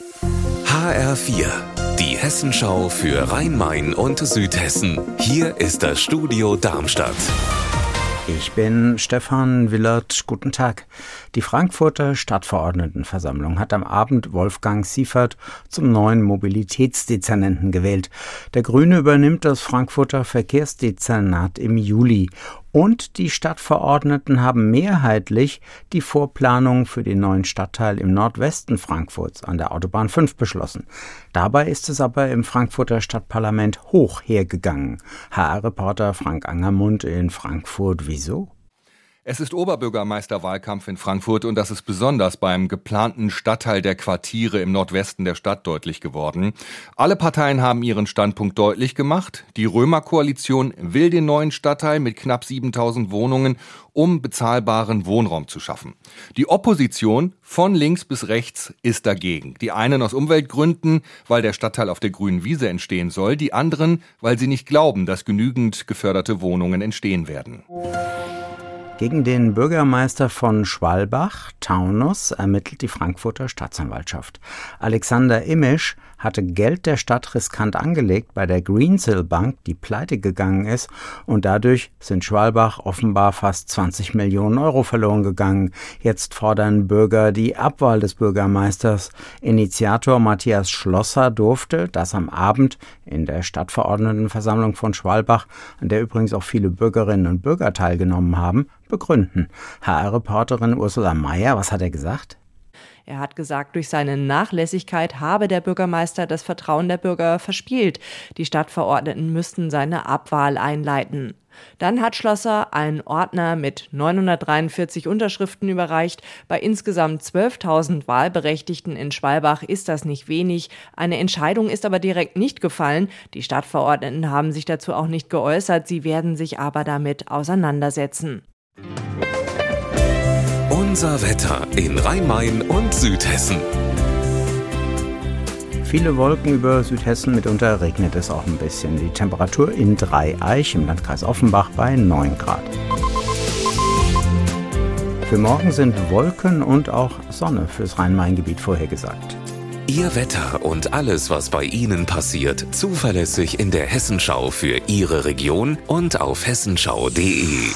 HR4, die Hessenschau für Rhein-Main und Südhessen. Hier ist das Studio Darmstadt. Ich bin Stefan Willert. Guten Tag. Die Frankfurter Stadtverordnetenversammlung hat am Abend Wolfgang Siefert zum neuen Mobilitätsdezernenten gewählt. Der Grüne übernimmt das Frankfurter Verkehrsdezernat im Juli. Und die Stadtverordneten haben mehrheitlich die Vorplanung für den neuen Stadtteil im Nordwesten Frankfurts an der Autobahn 5 beschlossen. Dabei ist es aber im Frankfurter Stadtparlament hoch hergegangen. HR-Reporter Frank Angermund in Frankfurt. Wieso? Es ist Oberbürgermeisterwahlkampf in Frankfurt und das ist besonders beim geplanten Stadtteil der Quartiere im Nordwesten der Stadt deutlich geworden. Alle Parteien haben ihren Standpunkt deutlich gemacht. Die Römer-Koalition will den neuen Stadtteil mit knapp 7000 Wohnungen, um bezahlbaren Wohnraum zu schaffen. Die Opposition von links bis rechts ist dagegen. Die einen aus Umweltgründen, weil der Stadtteil auf der grünen Wiese entstehen soll, die anderen, weil sie nicht glauben, dass genügend geförderte Wohnungen entstehen werden. Gegen den Bürgermeister von Schwalbach, Taunus, ermittelt die Frankfurter Staatsanwaltschaft. Alexander Imisch hatte Geld der Stadt riskant angelegt bei der Greensill Bank, die pleite gegangen ist, und dadurch sind Schwalbach offenbar fast 20 Millionen Euro verloren gegangen. Jetzt fordern Bürger die Abwahl des Bürgermeisters. Initiator Matthias Schlosser durfte, das am Abend in der Stadtverordnetenversammlung von Schwalbach, an der übrigens auch viele Bürgerinnen und Bürger teilgenommen haben, begründen. HR-Reporterin Ursula Mayer, was hat er gesagt? Er hat gesagt, durch seine Nachlässigkeit habe der Bürgermeister das Vertrauen der Bürger verspielt. Die Stadtverordneten müssten seine Abwahl einleiten. Dann hat Schlosser einen Ordner mit 943 Unterschriften überreicht. Bei insgesamt 12.000 Wahlberechtigten in Schwalbach ist das nicht wenig. Eine Entscheidung ist aber direkt nicht gefallen. Die Stadtverordneten haben sich dazu auch nicht geäußert. Sie werden sich aber damit auseinandersetzen. Unser Wetter in Rhein-Main und Südhessen. Viele Wolken über Südhessen, mitunter regnet es auch ein bisschen. Die Temperatur in Dreieich im Landkreis Offenbach bei 9 Grad. Für morgen sind Wolken und auch Sonne fürs Rhein-Main-Gebiet vorhergesagt. Ihr Wetter und alles, was bei Ihnen passiert, zuverlässig in der Hessenschau für Ihre Region und auf hessenschau.de.